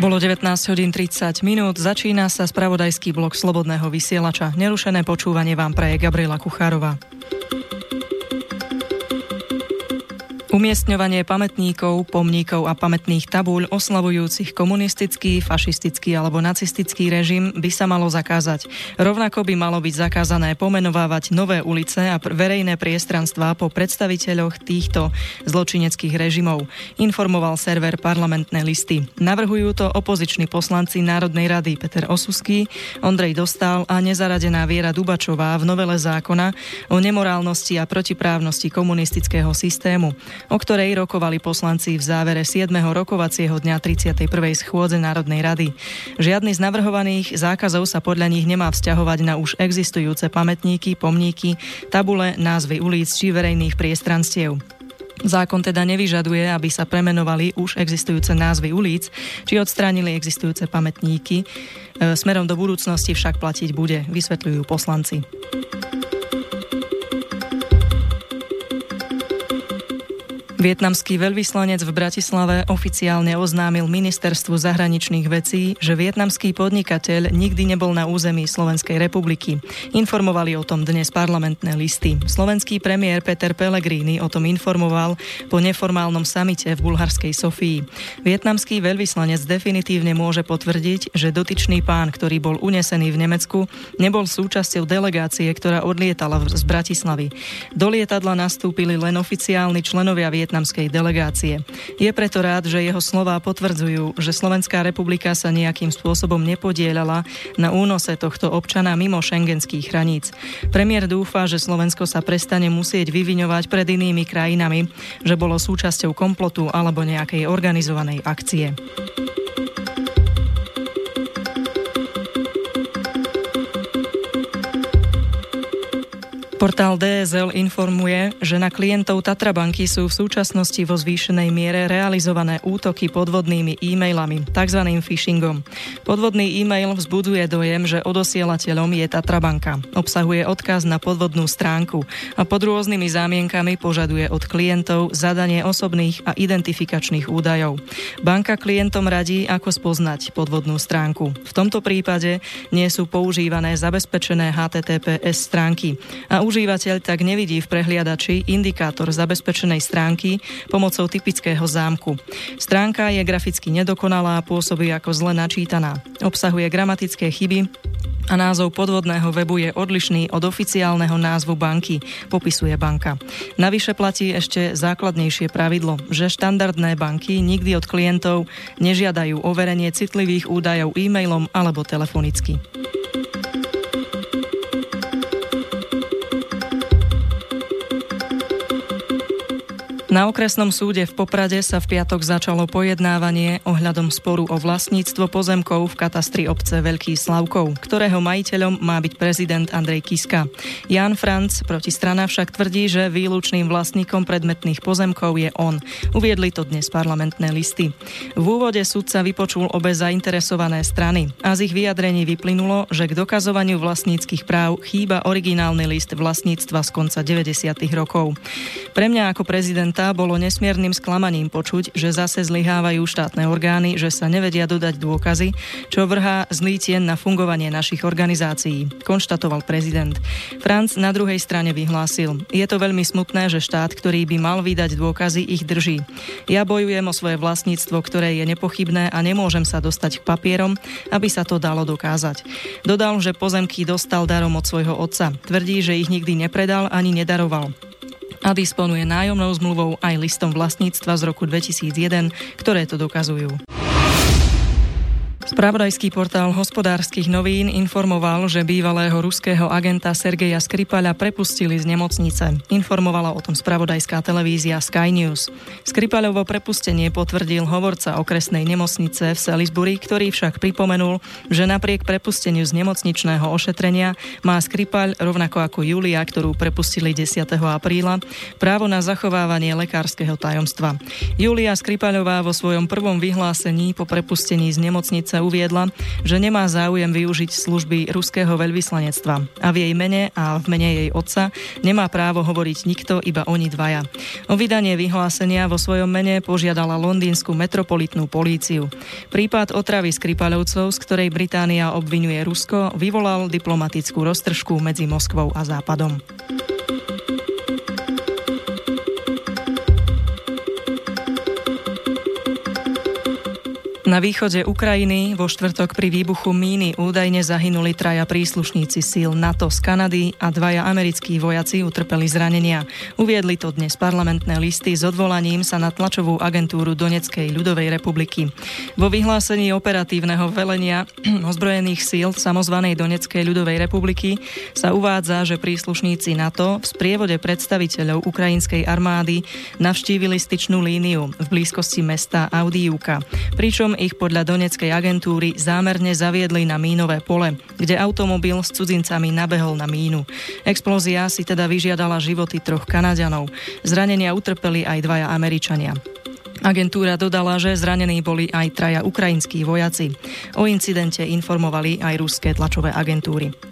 Bolo 19 hodín 30 minút, začína sa spravodajský blok Slobodného vysielača. Nerušené počúvanie vám praje Gabriela Kuchárová. Umiestňovanie pamätníkov, pomníkov a pamätných tabúľ oslavujúcich komunistický, fašistický alebo nacistický režim by sa malo zakázať. Rovnako by malo byť zakázané pomenovávať nové ulice a verejné priestranstvá po predstaviteľoch týchto zločineckých režimov, informoval server parlamentné listy. Navrhujú to opoziční poslanci Národnej rady Peter Osusky, Ondrej Dostal a nezaradená Viera Dubačová v novele zákona o nemorálnosti a protiprávnosti komunistického systému o ktorej rokovali poslanci v závere 7. rokovacieho dňa 31. schôdze Národnej rady. Žiadny z navrhovaných zákazov sa podľa nich nemá vzťahovať na už existujúce pamätníky, pomníky, tabule, názvy ulic či verejných priestranstiev. Zákon teda nevyžaduje, aby sa premenovali už existujúce názvy ulic, či odstránili existujúce pamätníky. E, smerom do budúcnosti však platiť bude, vysvetľujú poslanci. Vietnamský veľvyslanec v Bratislave oficiálne oznámil ministerstvu zahraničných vecí, že vietnamský podnikateľ nikdy nebol na území Slovenskej republiky. Informovali o tom dnes parlamentné listy. Slovenský premiér Peter Pellegrini o tom informoval po neformálnom samite v bulharskej Sofii. Vietnamský veľvyslanec definitívne môže potvrdiť, že dotyčný pán, ktorý bol unesený v Nemecku, nebol súčasťou delegácie, ktorá odlietala z Bratislavy. Do lietadla nastúpili len oficiálni členovia Vietnamského vietnamskej delegácie. Je preto rád, že jeho slová potvrdzujú, že Slovenská republika sa nejakým spôsobom nepodielala na únose tohto občana mimo šengenských hraníc. Premiér dúfa, že Slovensko sa prestane musieť vyviňovať pred inými krajinami, že bolo súčasťou komplotu alebo nejakej organizovanej akcie. Portál DSL informuje, že na klientov Tatrabanky sú v súčasnosti vo zvýšenej miere realizované útoky podvodnými e-mailami, tzv. phishingom. Podvodný e-mail vzbudzuje dojem, že odosielateľom je Tatrabanka. Obsahuje odkaz na podvodnú stránku a pod rôznymi zámienkami požaduje od klientov zadanie osobných a identifikačných údajov. Banka klientom radí, ako spoznať podvodnú stránku. V tomto prípade nie sú používané zabezpečené HTTPS stránky a Užívateľ tak nevidí v prehliadači indikátor zabezpečenej stránky pomocou typického zámku. Stránka je graficky nedokonalá a pôsobí ako zle načítaná. Obsahuje gramatické chyby, a názov podvodného webu je odlišný od oficiálneho názvu banky, popisuje banka. Navyše platí ešte základnejšie pravidlo, že štandardné banky nikdy od klientov nežiadajú overenie citlivých údajov e-mailom alebo telefonicky. Na okresnom súde v Poprade sa v piatok začalo pojednávanie ohľadom sporu o vlastníctvo pozemkov v katastri obce Veľký Slavkov, ktorého majiteľom má byť prezident Andrej Kiska. Jan Franc protistrana však tvrdí, že výlučným vlastníkom predmetných pozemkov je on. Uviedli to dnes parlamentné listy. V úvode súdca vypočul obe zainteresované strany a z ich vyjadrení vyplynulo, že k dokazovaniu vlastníckých práv chýba originálny list vlastníctva z konca 90. rokov. Pre mňa ako prezidenta prezidenta bolo nesmiernym sklamaním počuť, že zase zlyhávajú štátne orgány, že sa nevedia dodať dôkazy, čo vrhá zlý tien na fungovanie našich organizácií, konštatoval prezident. Franc na druhej strane vyhlásil, je to veľmi smutné, že štát, ktorý by mal vydať dôkazy, ich drží. Ja bojujem o svoje vlastníctvo, ktoré je nepochybné a nemôžem sa dostať k papierom, aby sa to dalo dokázať. Dodal, že pozemky dostal darom od svojho otca. Tvrdí, že ich nikdy nepredal ani nedaroval a disponuje nájomnou zmluvou aj listom vlastníctva z roku 2001, ktoré to dokazujú. Spravodajský portál hospodárskych novín informoval, že bývalého ruského agenta Sergeja Skripaľa prepustili z nemocnice. Informovala o tom spravodajská televízia Sky News. Skripaľovo prepustenie potvrdil hovorca okresnej nemocnice v Salisbury, ktorý však pripomenul, že napriek prepusteniu z nemocničného ošetrenia má Skripaľ, rovnako ako Julia, ktorú prepustili 10. apríla, právo na zachovávanie lekárskeho tajomstva. Julia Skripaľová vo svojom prvom vyhlásení po prepustení z nemocnice uviedla, že nemá záujem využiť služby ruského veľvyslanectva a v jej mene a v mene jej otca nemá právo hovoriť nikto, iba oni dvaja. O vydanie vyhlásenia vo svojom mene požiadala londýnsku metropolitnú políciu. Prípad otravy Skripalovcov, z ktorej Británia obvinuje Rusko, vyvolal diplomatickú roztržku medzi Moskvou a Západom. Na východe Ukrajiny vo štvrtok pri výbuchu míny údajne zahynuli traja príslušníci síl NATO z Kanady a dvaja americkí vojaci utrpeli zranenia. Uviedli to dnes parlamentné listy s odvolaním sa na tlačovú agentúru Doneckej ľudovej republiky. Vo vyhlásení operatívneho velenia ozbrojených síl samozvanej Doneckej ľudovej republiky sa uvádza, že príslušníci NATO v sprievode predstaviteľov ukrajinskej armády navštívili styčnú líniu v blízkosti mesta Audiuka, pričom ich podľa Doneckej agentúry zámerne zaviedli na mínové pole, kde automobil s cudzincami nabehol na mínu. Explózia si teda vyžiadala životy troch Kanaďanov. Zranenia utrpeli aj dvaja Američania. Agentúra dodala, že zranení boli aj traja ukrajinskí vojaci. O incidente informovali aj ruské tlačové agentúry.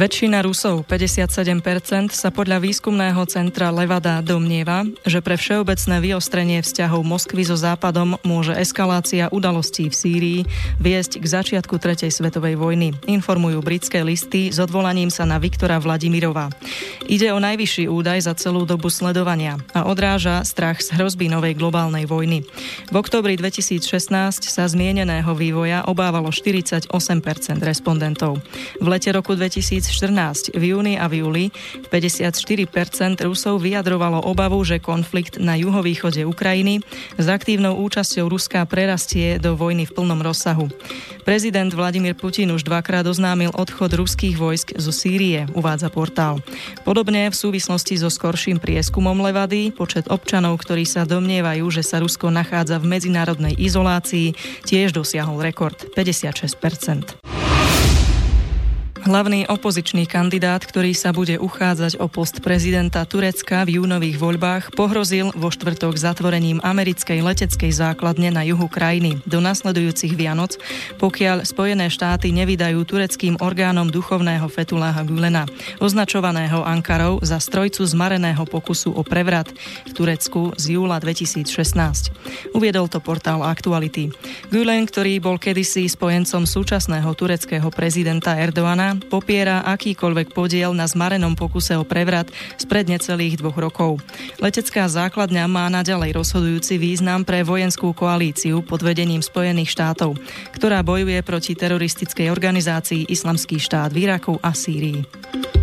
Väčšina Rusov, 57%, sa podľa výskumného centra Levada domnieva, že pre všeobecné vyostrenie vzťahov Moskvy so Západom môže eskalácia udalostí v Sýrii viesť k začiatku Tretej svetovej vojny, informujú britské listy s odvolaním sa na Viktora Vladimirova. Ide o najvyšší údaj za celú dobu sledovania a odráža strach z hrozby novej globálnej vojny. V oktobri 2016 sa zmieneného vývoja obávalo 48% respondentov. V lete roku 2000 2014. V júni a v júli 54% Rusov vyjadrovalo obavu, že konflikt na juhovýchode Ukrajiny s aktívnou účasťou Ruska prerastie do vojny v plnom rozsahu. Prezident Vladimír Putin už dvakrát oznámil odchod ruských vojsk zo Sýrie, uvádza portál. Podobne v súvislosti so skorším prieskumom Levady počet občanov, ktorí sa domnievajú, že sa Rusko nachádza v medzinárodnej izolácii, tiež dosiahol rekord 56%. Hlavný opozičný kandidát, ktorý sa bude uchádzať o post prezidenta Turecka v júnových voľbách, pohrozil vo štvrtok zatvorením americkej leteckej základne na juhu krajiny do nasledujúcich Vianoc, pokiaľ Spojené štáty nevydajú tureckým orgánom duchovného Fetuláha Gülena, označovaného Ankarou za strojcu zmareného pokusu o prevrat v Turecku z júla 2016. Uviedol to portál Aktuality. Gülen, ktorý bol kedysi spojencom súčasného tureckého prezidenta Erdoana, popiera akýkoľvek podiel na zmarenom pokuse o prevrat spred necelých dvoch rokov. Letecká základňa má naďalej rozhodujúci význam pre vojenskú koalíciu pod vedením Spojených štátov, ktorá bojuje proti teroristickej organizácii Islamský štát v Iraku a Sýrii.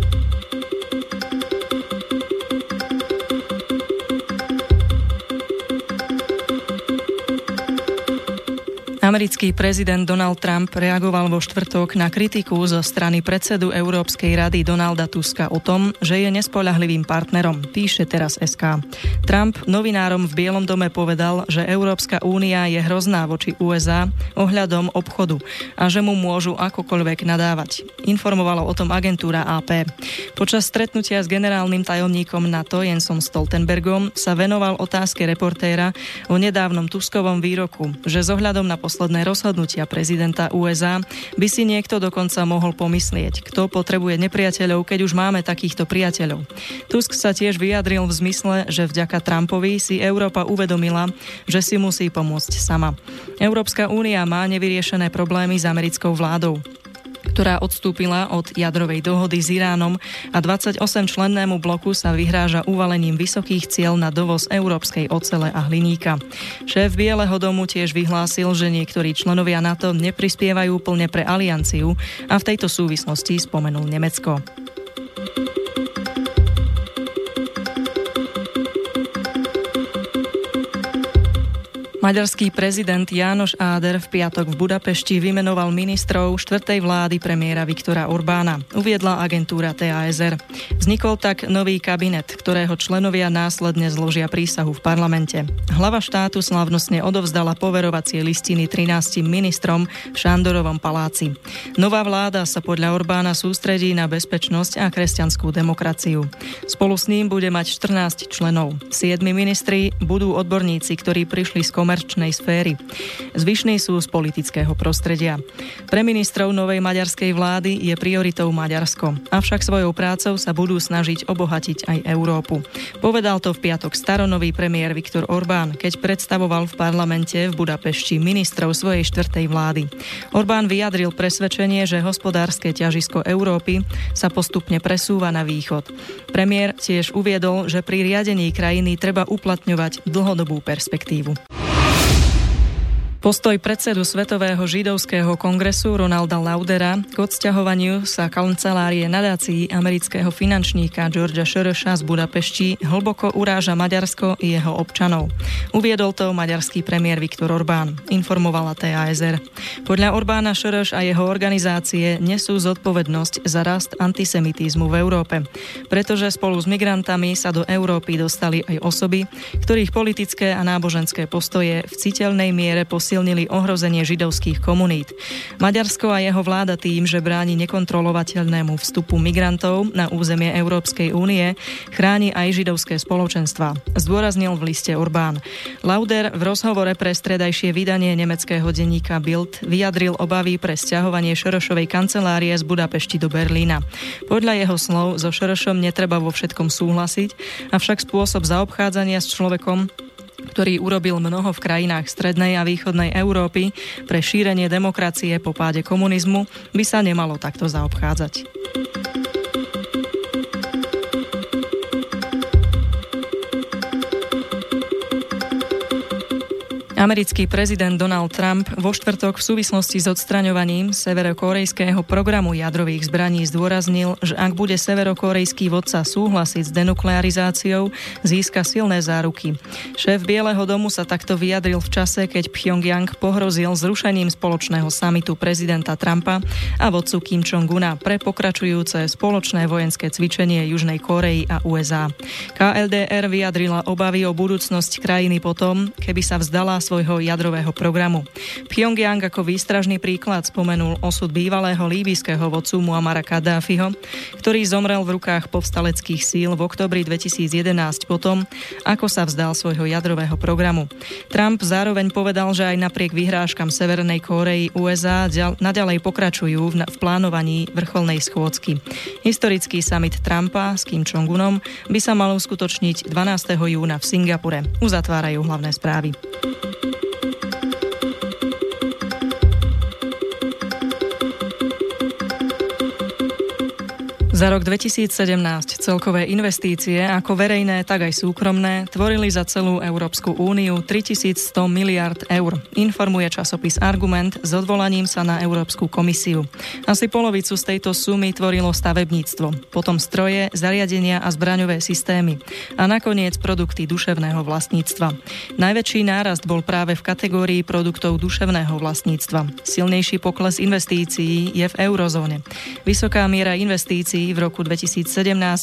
Americký prezident Donald Trump reagoval vo štvrtok na kritiku zo strany predsedu Európskej rady Donalda Tuska o tom, že je nespoľahlivým partnerom, píše teraz SK. Trump novinárom v Bielom dome povedal, že Európska únia je hrozná voči USA ohľadom obchodu a že mu môžu akokoľvek nadávať. Informovalo o tom agentúra AP. Počas stretnutia s generálnym tajomníkom NATO Jensom Stoltenbergom sa venoval otázke reportéra o nedávnom Tuskovom výroku, že s ohľadom na posledný posledné rozhodnutia prezidenta USA, by si niekto dokonca mohol pomyslieť, kto potrebuje nepriateľov, keď už máme takýchto priateľov. Tusk sa tiež vyjadril v zmysle, že vďaka Trumpovi si Európa uvedomila, že si musí pomôcť sama. Európska únia má nevyriešené problémy s americkou vládou ktorá odstúpila od jadrovej dohody s Iránom a 28-člennému bloku sa vyhráža uvalením vysokých cieľ na dovoz európskej ocele a hliníka. Šéf Bieleho domu tiež vyhlásil, že niektorí členovia NATO neprispievajú plne pre alianciu a v tejto súvislosti spomenul Nemecko. Maďarský prezident Jánoš Áder v piatok v Budapešti vymenoval ministrov štvrtej vlády premiéra Viktora Orbána, uviedla agentúra TASR. Vznikol tak nový kabinet, ktorého členovia následne zložia prísahu v parlamente. Hlava štátu slávnostne odovzdala poverovacie listiny 13 ministrom v Šandorovom paláci. Nová vláda sa podľa Orbána sústredí na bezpečnosť a kresťanskú demokraciu. Spolu s ním bude mať 14 členov. Siedmi ministri budú odborníci, ktorí prišli z komerčnej sféry. Zvyšní sú z politického prostredia. Pre ministrov novej maďarskej vlády je prioritou Maďarsko, avšak svojou prácou sa budú snažiť obohatiť aj Európu. Povedal to v piatok staronový premiér Viktor Orbán, keď predstavoval v parlamente v Budapešti ministrov svojej štvrtej vlády. Orbán vyjadril presvedčenie, že hospodárske ťažisko Európy sa postupne presúva na východ. Premiér tiež uviedol, že pri riadení krajiny treba uplatňovať dlhodobú perspektívu. Postoj predsedu Svetového židovského kongresu Ronalda Laudera k odsťahovaniu sa kancelárie nadácií amerického finančníka Georgia Šereša z Budapešti hlboko uráža Maďarsko i jeho občanov. Uviedol to maďarský premiér Viktor Orbán, informovala TASR. Podľa Orbána Šereš a jeho organizácie nesú zodpovednosť za rast antisemitizmu v Európe, pretože spolu s migrantami sa do Európy dostali aj osoby, ktorých politické a náboženské postoje v citeľnej miere posilili posilnili ohrozenie židovských komunít. Maďarsko a jeho vláda tým, že bráni nekontrolovateľnému vstupu migrantov na územie Európskej únie, chráni aj židovské spoločenstva. Zdôraznil v liste Orbán. Lauder v rozhovore pre stredajšie vydanie nemeckého denníka Bild vyjadril obavy pre sťahovanie Šorošovej kancelárie z Budapešti do Berlína. Podľa jeho slov so Šorošom netreba vo všetkom súhlasiť, avšak spôsob zaobchádzania s človekom ktorý urobil mnoho v krajinách strednej a východnej Európy pre šírenie demokracie po páde komunizmu, by sa nemalo takto zaobchádzať. Americký prezident Donald Trump vo štvrtok v súvislosti s odstraňovaním severokorejského programu jadrových zbraní zdôraznil, že ak bude severokorejský vodca súhlasiť s denuklearizáciou, získa silné záruky. Šéf Bieleho domu sa takto vyjadril v čase, keď Pyongyang pohrozil zrušením spoločného samitu prezidenta Trumpa a vodcu Kim Jong-una pre pokračujúce spoločné vojenské cvičenie Južnej Korei a USA. KLDR vyjadrila obavy o budúcnosť krajiny potom, keby sa vzdala svojho jadrového programu. Pyongyang ako výstražný príklad spomenul osud bývalého líbyského vodcu Muamara Kadáfiho, ktorý zomrel v rukách povstaleckých síl v oktobri 2011 potom, ako sa vzdal svojho jadrového programu. Trump zároveň povedal, že aj napriek vyhrážkam Severnej Kórei USA naďalej pokračujú v plánovaní vrcholnej schôdzky. Historický summit Trumpa s Kim Jong-unom by sa mal uskutočniť 12. júna v Singapure. Uzatvárajú hlavné správy. Za rok 2017 celkové investície, ako verejné, tak aj súkromné, tvorili za celú Európsku úniu 3100 miliard eur, informuje časopis Argument s odvolaním sa na Európsku komisiu. Asi polovicu z tejto sumy tvorilo stavebníctvo, potom stroje, zariadenia a zbraňové systémy a nakoniec produkty duševného vlastníctva. Najväčší nárast bol práve v kategórii produktov duševného vlastníctva. Silnejší pokles investícií je v eurozóne. Vysoká miera investícií v roku 2017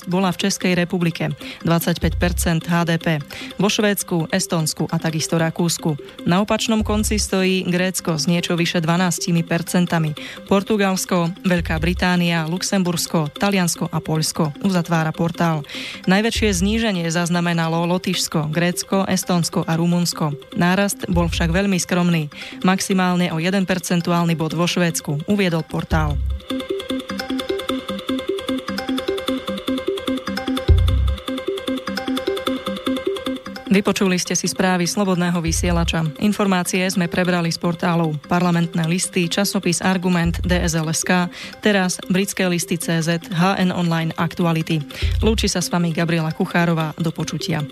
bola v Českej republike 25% HDP, vo Švédsku, Estonsku a takisto Rakúsku. Na opačnom konci stojí Grécko s niečo vyše 12 percentami, Portugalsko, Veľká Británia, Luxembursko, Taliansko a Poľsko, uzatvára portál. Najväčšie zníženie zaznamenalo Lotyšsko, Grécko, Estonsko a Rumunsko. Nárast bol však veľmi skromný, maximálne o 1 percentuálny bod vo Švédsku, uviedol portál. Vypočuli ste si správy Slobodného vysielača. Informácie sme prebrali z portálov Parlamentné listy, časopis Argument, DSLSK, teraz britské listy CZ, HN Online Aktuality. Lúči sa s vami Gabriela Kuchárová. Do počutia.